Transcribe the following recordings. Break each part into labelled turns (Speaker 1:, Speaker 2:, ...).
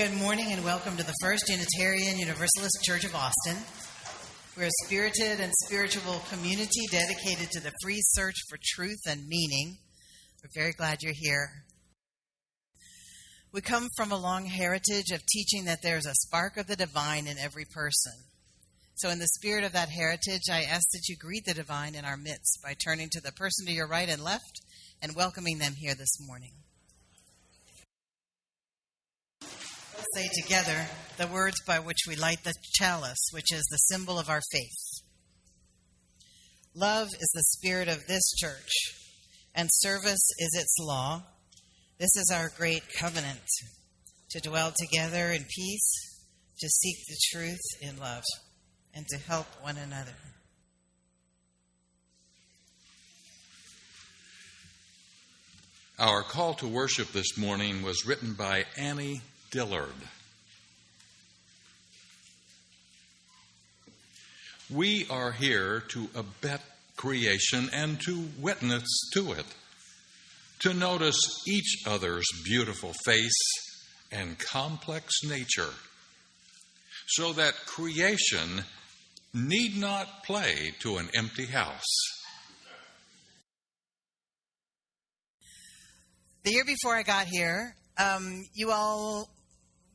Speaker 1: Good morning and welcome to the First Unitarian Universalist Church of Austin. We're a spirited and spiritual community dedicated to the free search for truth and meaning. We're very glad you're here. We come from a long heritage of teaching that there's a spark of the divine in every person. So, in the spirit of that heritage, I ask that you greet the divine in our midst by turning to the person to your right and left and welcoming them here this morning. Say together the words by which we light the chalice, which is the symbol of our faith. Love is the spirit of this church, and service is its law. This is our great covenant to dwell together in peace, to seek the truth in love, and to help one another.
Speaker 2: Our call to worship this morning was written by Annie Dillard. We are here to abet creation and to witness to it, to notice each other's beautiful face and complex nature, so that creation need not play to an empty house.
Speaker 1: The year before I got here, um, you all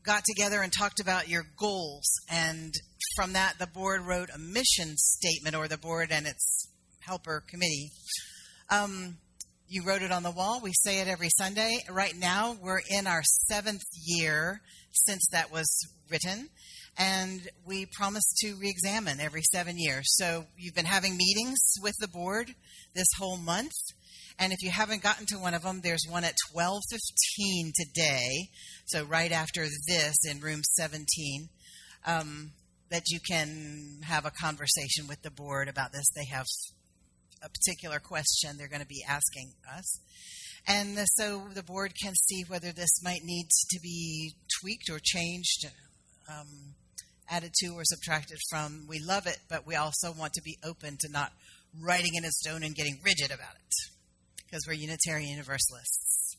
Speaker 1: got together and talked about your goals. And from that, the board wrote a mission statement, or the board and its helper committee. Um, you wrote it on the wall. We say it every Sunday. Right now, we're in our seventh year since that was written. And we promise to re examine every seven years. So you've been having meetings with the board this whole month. And if you haven't gotten to one of them, there's one at 12:15 today, so right after this in room 17, um, that you can have a conversation with the board about this. They have a particular question they're going to be asking us. And so the board can see whether this might need to be tweaked or changed, um, added to or subtracted from. We love it, but we also want to be open to not writing in a stone and getting rigid about it because we're Unitarian Universalists.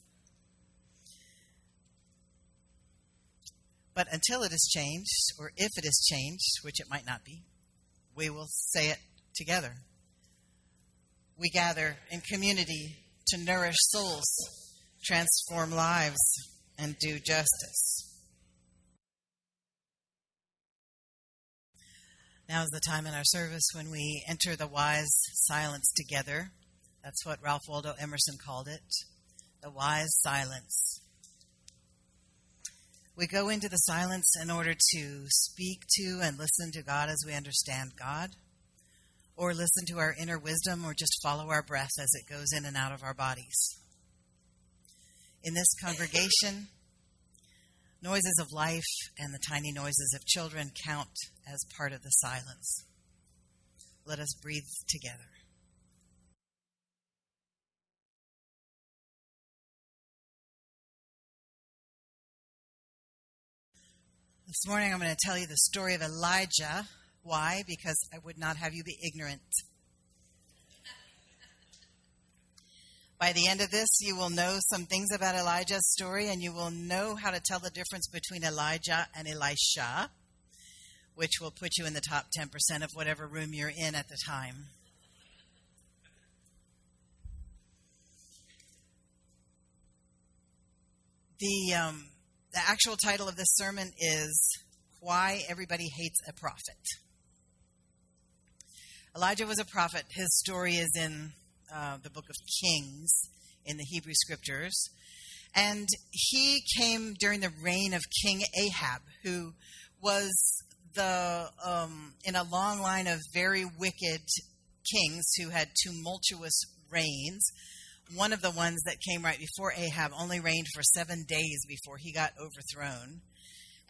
Speaker 1: But until it is changed, or if it is changed, which it might not be, we will say it together. We gather in community to nourish souls, transform lives, and do justice. Now is the time in our service when we enter the wise silence together that's what Ralph Waldo Emerson called it the wise silence. We go into the silence in order to speak to and listen to God as we understand God, or listen to our inner wisdom, or just follow our breath as it goes in and out of our bodies. In this congregation, noises of life and the tiny noises of children count as part of the silence. Let us breathe together. This morning I'm going to tell you the story of Elijah. Why? Because I would not have you be ignorant. By the end of this, you will know some things about Elijah's story and you will know how to tell the difference between Elijah and Elisha, which will put you in the top 10% of whatever room you're in at the time. The um, the actual title of this sermon is Why Everybody Hates a Prophet. Elijah was a prophet. His story is in uh, the book of Kings in the Hebrew scriptures. And he came during the reign of King Ahab, who was the um, in a long line of very wicked kings who had tumultuous reigns one of the ones that came right before Ahab only reigned for seven days before he got overthrown.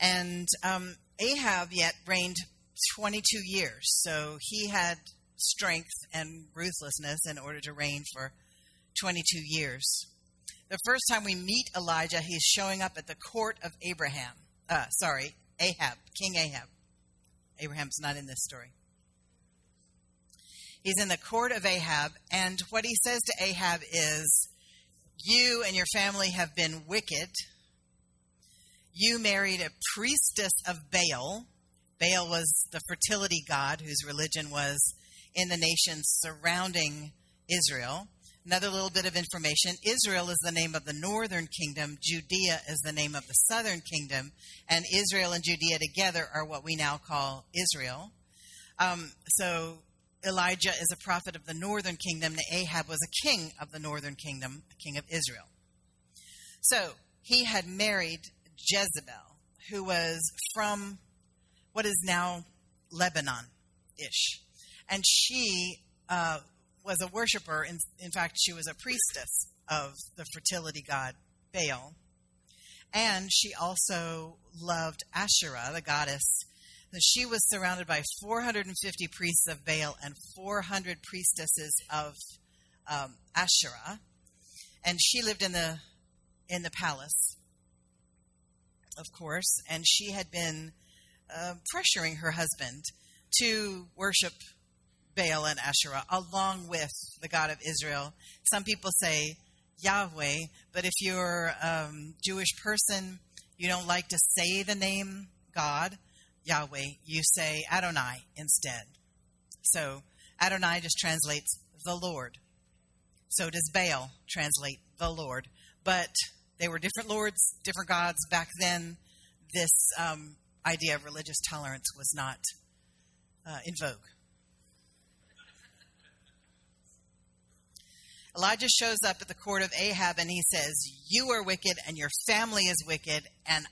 Speaker 1: And um, Ahab yet reigned 22 years. So he had strength and ruthlessness in order to reign for 22 years. The first time we meet Elijah, he's showing up at the court of Abraham. Uh, sorry, Ahab, King Ahab. Abraham's not in this story. He's in the court of Ahab, and what he says to Ahab is, You and your family have been wicked. You married a priestess of Baal. Baal was the fertility god whose religion was in the nations surrounding Israel. Another little bit of information Israel is the name of the northern kingdom, Judea is the name of the southern kingdom, and Israel and Judea together are what we now call Israel. Um, so Elijah is a prophet of the northern kingdom, and Ahab was a king of the northern kingdom, a king of Israel. So he had married Jezebel, who was from what is now Lebanon ish. And she uh, was a worshiper. In, in fact, she was a priestess of the fertility god Baal. And she also loved Asherah, the goddess. She was surrounded by 450 priests of Baal and 400 priestesses of um, Asherah. And she lived in the in the palace, of course, and she had been uh, pressuring her husband to worship Baal and Asherah, along with the God of Israel. Some people say Yahweh, but if you're a um, Jewish person, you don't like to say the name God, Yahweh, you say Adonai instead. So Adonai just translates the Lord. So does Baal translate the Lord. But they were different lords, different gods. Back then, this um, idea of religious tolerance was not uh, in vogue. Elijah shows up at the court of Ahab and he says, You are wicked and your family is wicked, and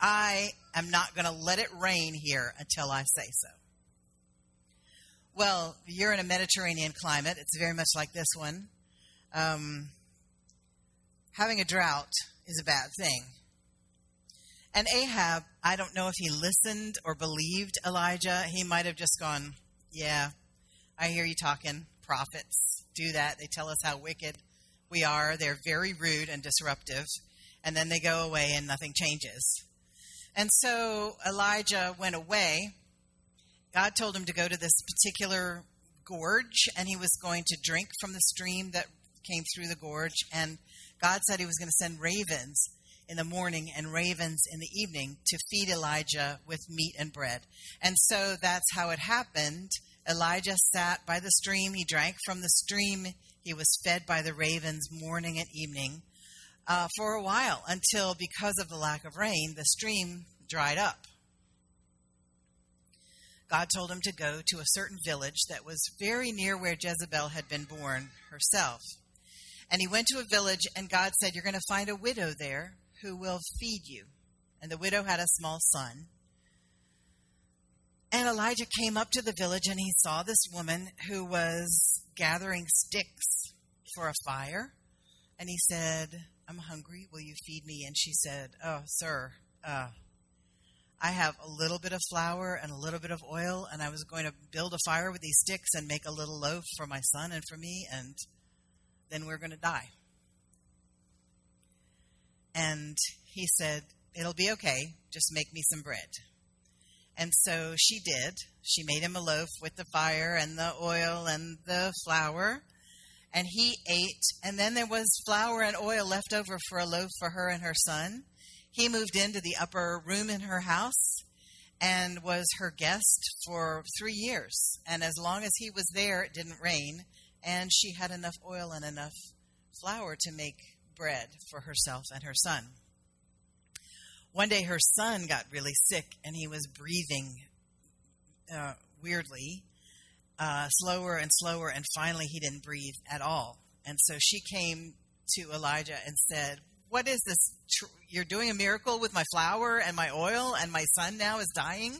Speaker 1: I am not going to let it rain here until I say so. Well, you're in a Mediterranean climate. It's very much like this one. Um, having a drought is a bad thing. And Ahab, I don't know if he listened or believed Elijah. He might have just gone, Yeah, I hear you talking, prophets do that. They tell us how wicked we are. They're very rude and disruptive. And then they go away and nothing changes. And so Elijah went away. God told him to go to this particular gorge and he was going to drink from the stream that came through the gorge. And God said he was going to send ravens in the morning and ravens in the evening to feed Elijah with meat and bread. And so that's how it happened Elijah sat by the stream. He drank from the stream. He was fed by the ravens morning and evening uh, for a while until, because of the lack of rain, the stream dried up. God told him to go to a certain village that was very near where Jezebel had been born herself. And he went to a village, and God said, You're going to find a widow there who will feed you. And the widow had a small son. And Elijah came up to the village and he saw this woman who was gathering sticks for a fire. And he said, I'm hungry. Will you feed me? And she said, Oh, sir, uh, I have a little bit of flour and a little bit of oil, and I was going to build a fire with these sticks and make a little loaf for my son and for me, and then we're going to die. And he said, It'll be okay. Just make me some bread. And so she did. She made him a loaf with the fire and the oil and the flour. And he ate. And then there was flour and oil left over for a loaf for her and her son. He moved into the upper room in her house and was her guest for three years. And as long as he was there, it didn't rain. And she had enough oil and enough flour to make bread for herself and her son. One day her son got really sick and he was breathing uh, weirdly, uh, slower and slower, and finally he didn't breathe at all. And so she came to Elijah and said, What is this? You're doing a miracle with my flour and my oil, and my son now is dying?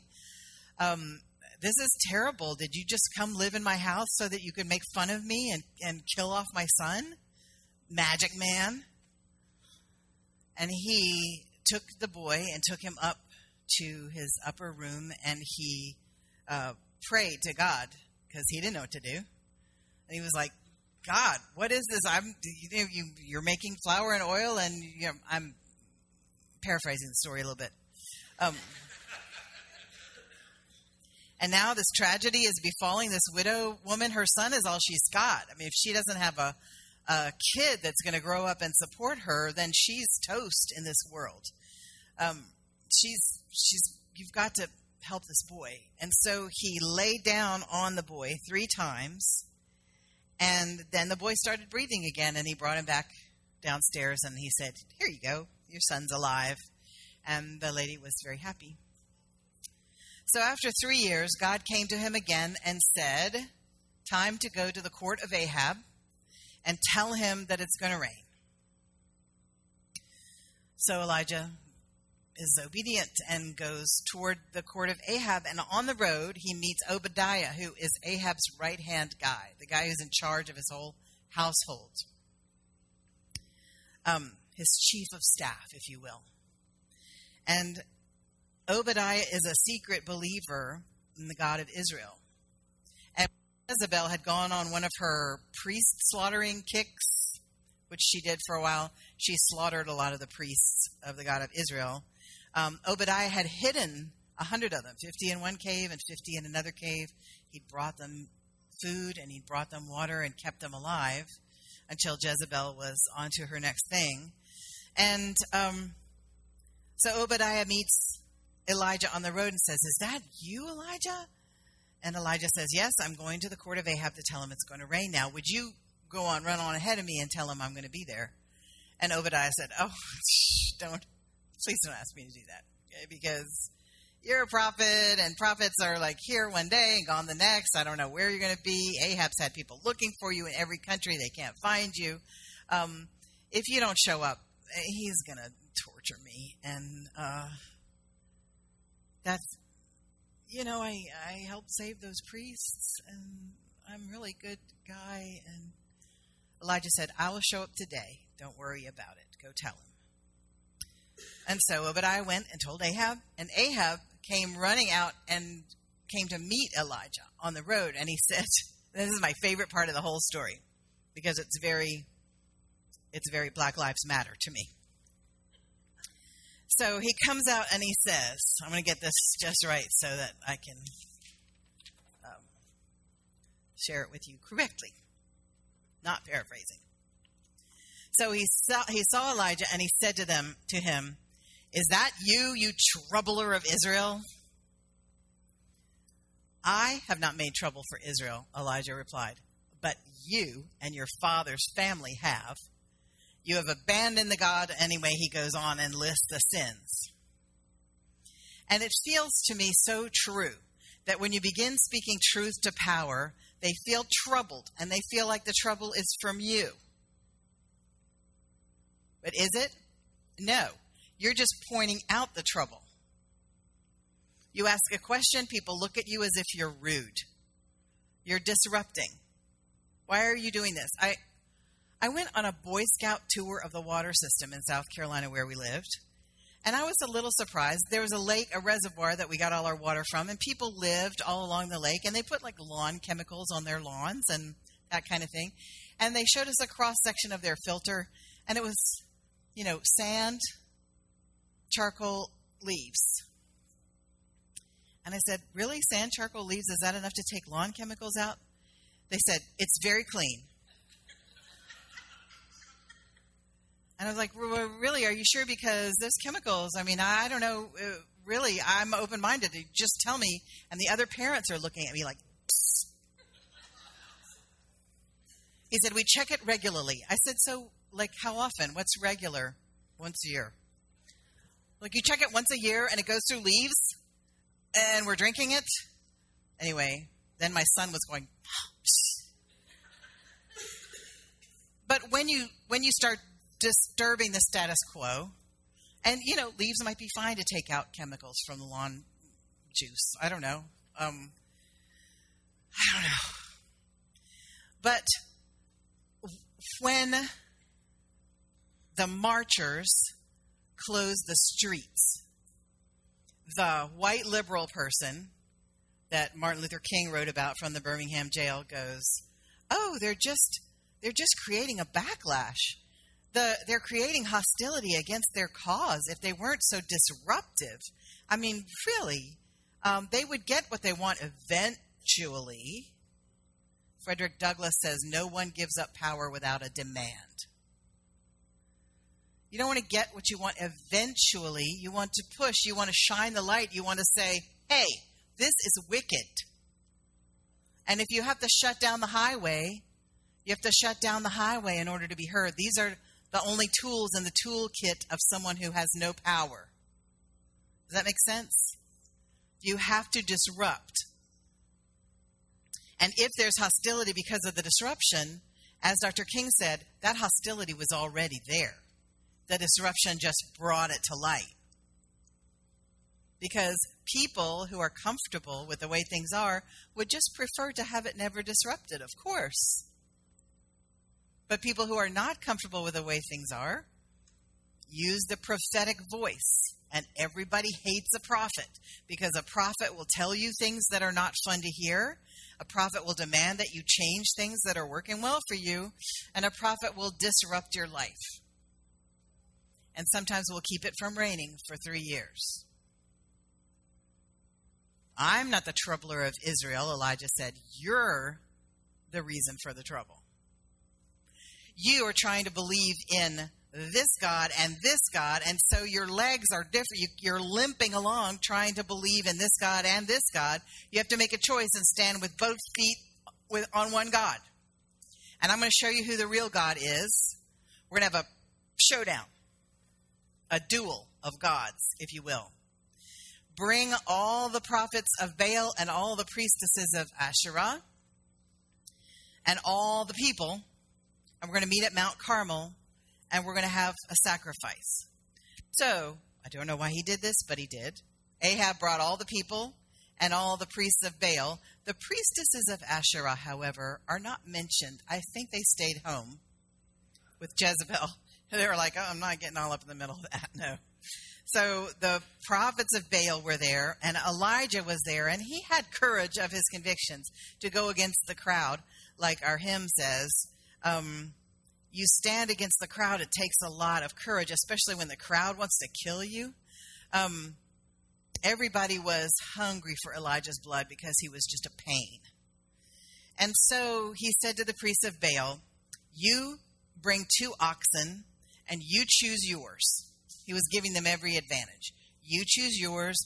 Speaker 1: Um, this is terrible. Did you just come live in my house so that you could make fun of me and, and kill off my son? Magic man. And he took the boy and took him up to his upper room and he uh, prayed to God because he didn't know what to do. And he was like, God, what is this? I'm you, you you're making flour and oil, and you know, I'm paraphrasing the story a little bit. Um, and now this tragedy is befalling this widow woman. Her son is all she's got. I mean, if she doesn't have a, a kid that's going to grow up and support her, then she's toast in this world. Um, she's she's you've got to help this boy. And so he lay down on the boy three times, and then the boy started breathing again, and he brought him back downstairs, and he said, "Here you go, your son's alive." And the lady was very happy. So after three years, God came to him again and said, Time to go to the court of Ahab and tell him that it's going to rain. So Elijah is obedient and goes toward the court of Ahab. And on the road, he meets Obadiah, who is Ahab's right hand guy, the guy who's in charge of his whole household, um, his chief of staff, if you will. And Obadiah is a secret believer in the God of Israel. Jezebel had gone on one of her priest slaughtering kicks, which she did for a while. She slaughtered a lot of the priests of the God of Israel. Um, Obadiah had hidden a hundred of them, 50 in one cave and 50 in another cave. He'd brought them food and he'd brought them water and kept them alive until Jezebel was on to her next thing. And um, so Obadiah meets Elijah on the road and says, Is that you, Elijah? And Elijah says, Yes, I'm going to the court of Ahab to tell him it's going to rain now. Would you go on, run on ahead of me and tell him I'm going to be there? And Obadiah said, Oh, don't, please don't ask me to do that. Okay? Because you're a prophet, and prophets are like here one day and gone the next. I don't know where you're going to be. Ahab's had people looking for you in every country. They can't find you. Um, if you don't show up, he's going to torture me. And, uh, that's you know I I helped save those priests and I'm really good guy and Elijah said I will show up today. Don't worry about it. Go tell him. And so Obadiah went and told Ahab and Ahab came running out and came to meet Elijah on the road and he said this is my favorite part of the whole story because it's very it's very black lives matter to me so he comes out and he says, I'm going to get this just right so that I can um, share it with you correctly, not paraphrasing. So he saw, he saw Elijah and he said to them to him, "Is that you, you troubler of Israel?" I have not made trouble for Israel, Elijah replied, but you and your father's family have. You have abandoned the God. Anyway, he goes on and lists the sins. And it feels to me so true that when you begin speaking truth to power, they feel troubled and they feel like the trouble is from you. But is it? No. You're just pointing out the trouble. You ask a question, people look at you as if you're rude. You're disrupting. Why are you doing this? I, I went on a Boy Scout tour of the water system in South Carolina where we lived. And I was a little surprised. There was a lake, a reservoir that we got all our water from, and people lived all along the lake, and they put like lawn chemicals on their lawns and that kind of thing. And they showed us a cross section of their filter, and it was, you know, sand, charcoal, leaves. And I said, Really? Sand, charcoal, leaves? Is that enough to take lawn chemicals out? They said, It's very clean. And I was like, well, really, are you sure? Because those chemicals, I mean, I don't know. Uh, really, I'm open minded. Just tell me. And the other parents are looking at me like, Psst. he said, we check it regularly. I said, so, like, how often? What's regular? Once a year. Like, you check it once a year and it goes through leaves and we're drinking it? Anyway, then my son was going, but when you when you start disturbing the status quo. And, you know, leaves might be fine to take out chemicals from the lawn juice. I don't know. Um, I don't know. But when the marchers closed the streets, the white liberal person that Martin Luther King wrote about from the Birmingham jail goes, "Oh, they're just they're just creating a backlash the, they're creating hostility against their cause if they weren't so disruptive. I mean, really, um, they would get what they want eventually. Frederick Douglass says, No one gives up power without a demand. You don't want to get what you want eventually. You want to push. You want to shine the light. You want to say, hey, this is wicked. And if you have to shut down the highway, you have to shut down the highway in order to be heard. These are the only tools in the toolkit of someone who has no power. Does that make sense? You have to disrupt. And if there's hostility because of the disruption, as Dr. King said, that hostility was already there. The disruption just brought it to light. Because people who are comfortable with the way things are would just prefer to have it never disrupted, of course. But people who are not comfortable with the way things are use the prophetic voice. And everybody hates a prophet because a prophet will tell you things that are not fun to hear. A prophet will demand that you change things that are working well for you. And a prophet will disrupt your life. And sometimes will keep it from raining for three years. I'm not the troubler of Israel, Elijah said. You're the reason for the trouble you are trying to believe in this God and this God, and so your legs are different. You, are limping along trying to believe in this God and this God. You have to make a choice and stand with both feet with, on one God. And I'm going to show you who the real God is. We're going to have a showdown, a duel of gods, if you will. Bring all the prophets of Baal and all the priestesses of Asherah and all the people and we're going to meet at Mount Carmel and we're going to have a sacrifice. So, I don't know why he did this, but he did. Ahab brought all the people and all the priests of Baal. The priestesses of Asherah, however, are not mentioned. I think they stayed home with Jezebel. They were like, oh, I'm not getting all up in the middle of that. No. So the prophets of Baal were there, and Elijah was there, and he had courage of his convictions to go against the crowd, like our hymn says um, you stand against the crowd, it takes a lot of courage, especially when the crowd wants to kill you. Um, everybody was hungry for Elijah's blood because he was just a pain. And so he said to the priests of Baal, You bring two oxen and you choose yours. He was giving them every advantage. You choose yours,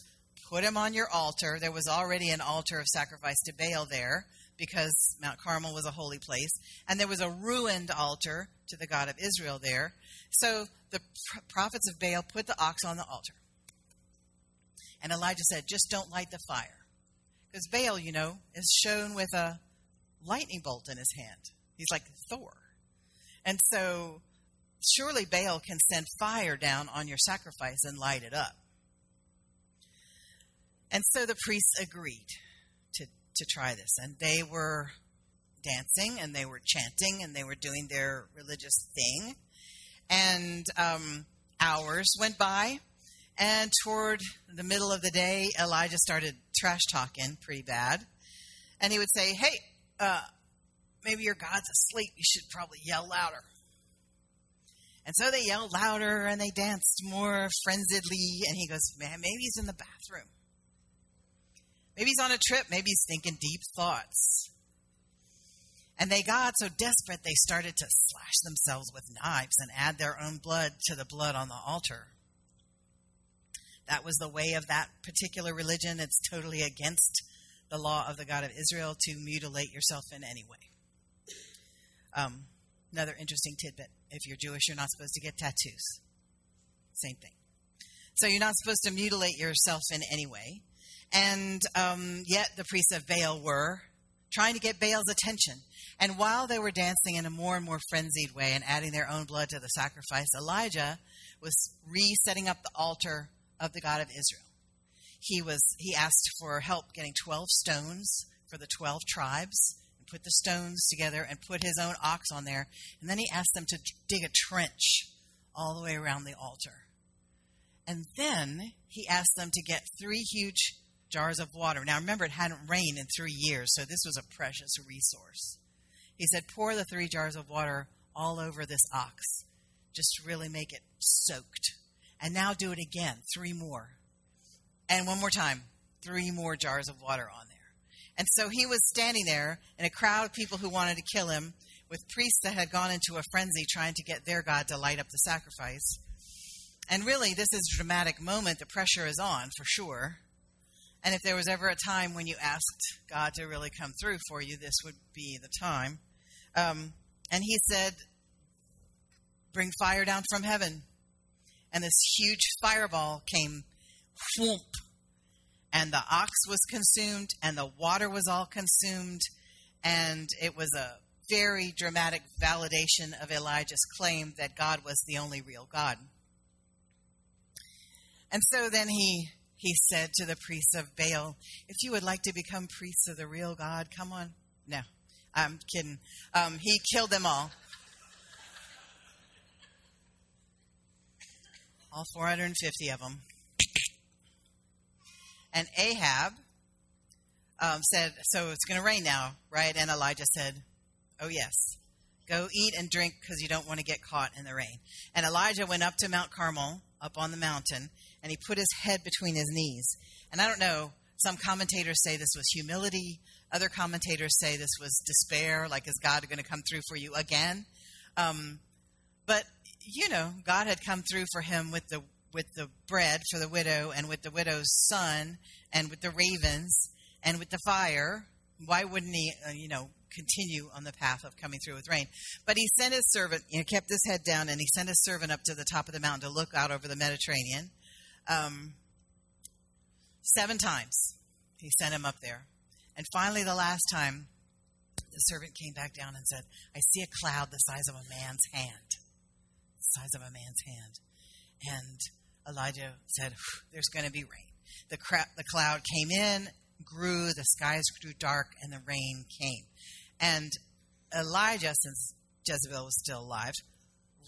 Speaker 1: put them on your altar. There was already an altar of sacrifice to Baal there because Mount Carmel was a holy place, and there was a ruined altar to the God of Israel there. So the prophets of Baal put the ox on the altar. And Elijah said, Just don't light the fire. Because Baal, you know, is shown with a lightning bolt in his hand. He's like Thor. And so surely Baal can send fire down on your sacrifice and light it up. And so the priests agreed to try this. And they were dancing and they were chanting and they were doing their religious thing. And um, hours went by. And toward the middle of the day, Elijah started trash talking pretty bad. And he would say, Hey, uh, maybe your God's asleep. You should probably yell louder. And so they yelled louder and they danced more frenziedly. And he goes, Man, maybe he's in the bathroom. Maybe he's on a trip. Maybe he's thinking deep thoughts. And they got so desperate they started to slash themselves with knives and add their own blood to the blood on the altar. That was the way of that particular religion. It's totally against the law of the God of Israel to mutilate yourself in any way. Um, another interesting tidbit if you're Jewish, you're not supposed to get tattoos. Same thing. So you're not supposed to mutilate yourself in any way. And um, yet the priests of Baal were trying to get Baal's attention. And while they were dancing in a more and more frenzied way and adding their own blood to the sacrifice, Elijah was resetting up the altar of the God of Israel. He was he asked for help getting 12 stones for the 12 tribes and put the stones together and put his own ox on there. And then he asked them to dig a trench all the way around the altar. And then he asked them to get three huge jars of water. Now remember, it hadn't rained in three years, so this was a precious resource. He said, Pour the three jars of water all over this ox. Just really make it soaked. And now do it again, three more. And one more time, three more jars of water on there. And so he was standing there in a crowd of people who wanted to kill him, with priests that had gone into a frenzy trying to get their God to light up the sacrifice. and really, this is a dramatic moment. The pressure is on for sure. And if there was ever a time when you asked God to really come through for you, this would be the time. Um, and he said, Bring fire down from heaven. And this huge fireball came, whoomp, and the ox was consumed, and the water was all consumed, and it was a very dramatic validation of Elijah's claim that God was the only real God. And so then he he said to the priests of Baal, "If you would like to become priests of the real God, come on." No, I'm kidding. Um, he killed them all. All 450 of them. And Ahab um, said, So it's going to rain now, right? And Elijah said, Oh, yes. Go eat and drink because you don't want to get caught in the rain. And Elijah went up to Mount Carmel, up on the mountain, and he put his head between his knees. And I don't know, some commentators say this was humility. Other commentators say this was despair, like, is God going to come through for you again? Um, but, you know, God had come through for him with the with the bread for the widow and with the widow's son and with the ravens and with the fire why wouldn't he uh, you know continue on the path of coming through with rain but he sent his servant you know kept his head down and he sent his servant up to the top of the mountain to look out over the mediterranean um, seven times he sent him up there and finally the last time the servant came back down and said i see a cloud the size of a man's hand the size of a man's hand and Elijah said, There's going to be rain. The, cra- the cloud came in, grew, the skies grew dark, and the rain came. And Elijah, since Jezebel was still alive,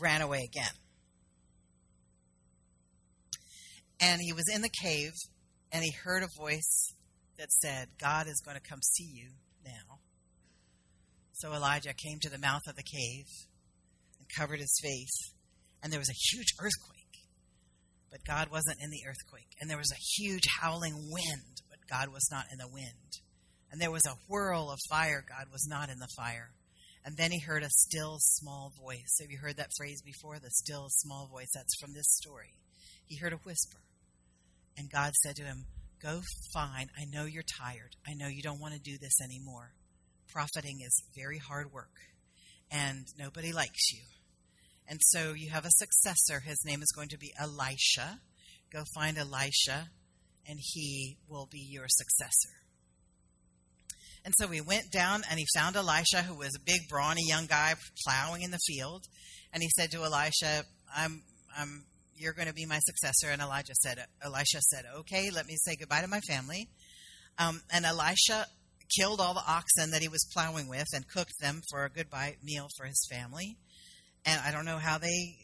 Speaker 1: ran away again. And he was in the cave, and he heard a voice that said, God is going to come see you now. So Elijah came to the mouth of the cave and covered his face, and there was a huge earthquake but God wasn't in the earthquake. And there was a huge howling wind, but God was not in the wind. And there was a whirl of fire, God was not in the fire. And then he heard a still small voice. Have you heard that phrase before? The still small voice. That's from this story. He heard a whisper. And God said to him, Go find. I know you're tired. I know you don't want to do this anymore. Profiting is very hard work, and nobody likes you. And so you have a successor. His name is going to be Elisha. Go find Elisha, and he will be your successor. And so we went down and he found Elisha, who was a big, brawny young guy plowing in the field. And he said to Elisha, I'm, I'm, you're going to be my successor. And Elijah said, Elisha said, okay, let me say goodbye to my family. Um, and Elisha killed all the oxen that he was plowing with and cooked them for a goodbye meal for his family and I don't know how they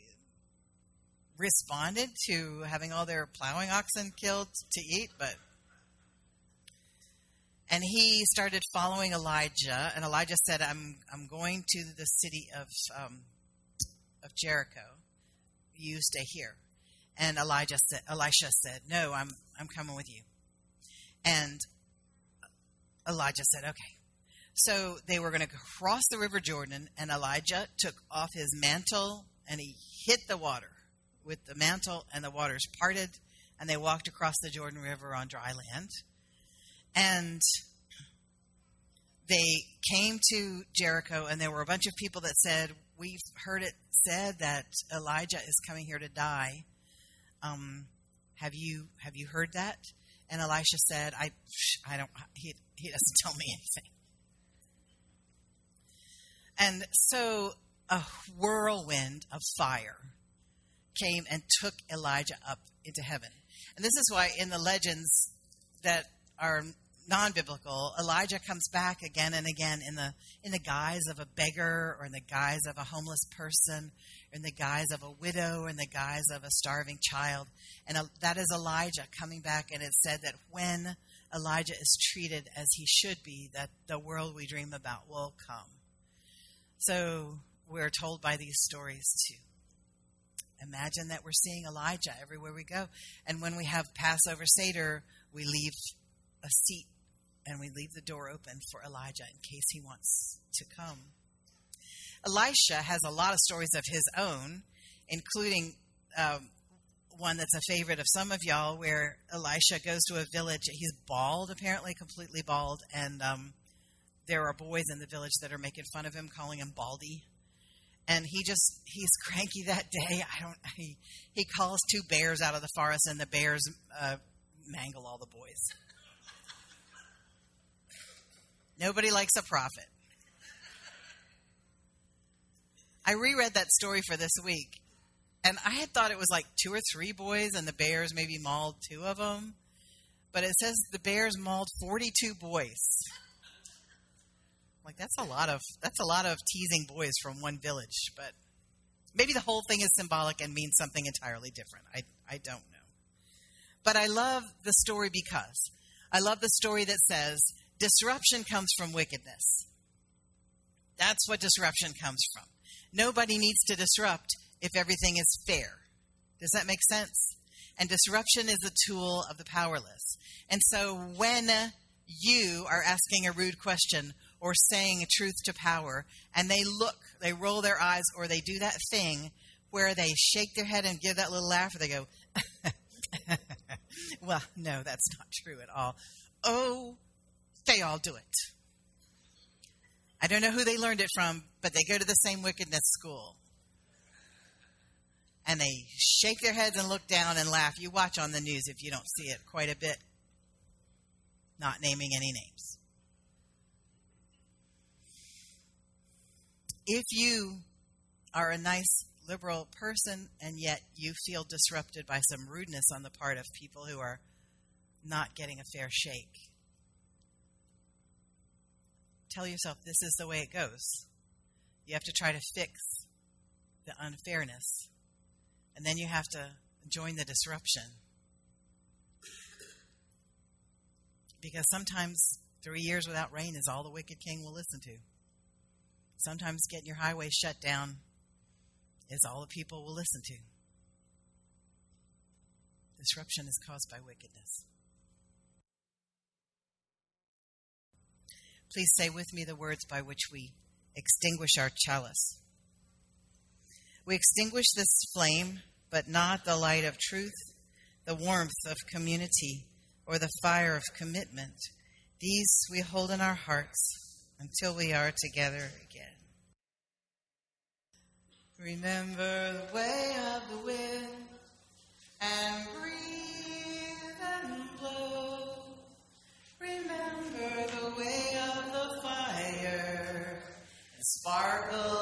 Speaker 1: responded to having all their plowing oxen killed to eat, but and he started following Elijah, and Elijah said, "I'm I'm going to the city of um, of Jericho. You stay here." And Elijah said, Elisha said, "No, I'm I'm coming with you." And Elijah said, "Okay." So they were going to cross the River Jordan, and Elijah took off his mantle and he hit the water with the mantle, and the waters parted, and they walked across the Jordan River on dry land. And they came to Jericho, and there were a bunch of people that said, We've heard it said that Elijah is coming here to die. Um, have you have you heard that? And Elisha said, I, I don't, he, he doesn't tell me anything. And so a whirlwind of fire came and took Elijah up into heaven. And this is why in the legends that are non-biblical, Elijah comes back again and again in the in the guise of a beggar or in the guise of a homeless person in the guise of a widow or in the guise of a starving child. And that is Elijah coming back and it said that when Elijah is treated as he should be that the world we dream about will come. So we're told by these stories to imagine that we're seeing Elijah everywhere we go. And when we have Passover Seder, we leave a seat and we leave the door open for Elijah in case he wants to come. Elisha has a lot of stories of his own, including um, one that's a favorite of some of y'all where Elisha goes to a village. He's bald, apparently, completely bald. And um, there are boys in the village that are making fun of him, calling him Baldy. And he just, he's cranky that day. I don't, he, he calls two bears out of the forest, and the bears uh, mangle all the boys. Nobody likes a prophet. I reread that story for this week, and I had thought it was like two or three boys, and the Bears maybe mauled two of them. But it says the Bears mauled 42 boys. Like that's a lot of that's a lot of teasing boys from one village, but maybe the whole thing is symbolic and means something entirely different. I I don't know. But I love the story because I love the story that says disruption comes from wickedness. That's what disruption comes from. Nobody needs to disrupt if everything is fair. Does that make sense? And disruption is a tool of the powerless. And so when you are asking a rude question or saying truth to power, and they look, they roll their eyes, or they do that thing where they shake their head and give that little laugh, or they go, well, no, that's not true at all. Oh, they all do it. I don't know who they learned it from, but they go to the same wickedness school. And they shake their heads and look down and laugh. You watch on the news if you don't see it quite a bit. Not naming any names. If you are a nice liberal person and yet you feel disrupted by some rudeness on the part of people who are not getting a fair shake, tell yourself this is the way it goes. You have to try to fix the unfairness. And then you have to join the disruption. Because sometimes three years without rain is all the wicked king will listen to. Sometimes getting your highway shut down is all the people will listen to. Disruption is caused by wickedness. Please say with me the words by which we extinguish our chalice. We extinguish this flame, but not the light of truth, the warmth of community, or the fire of commitment. These we hold in our hearts until we are together again. Remember the way of the wind and sparkle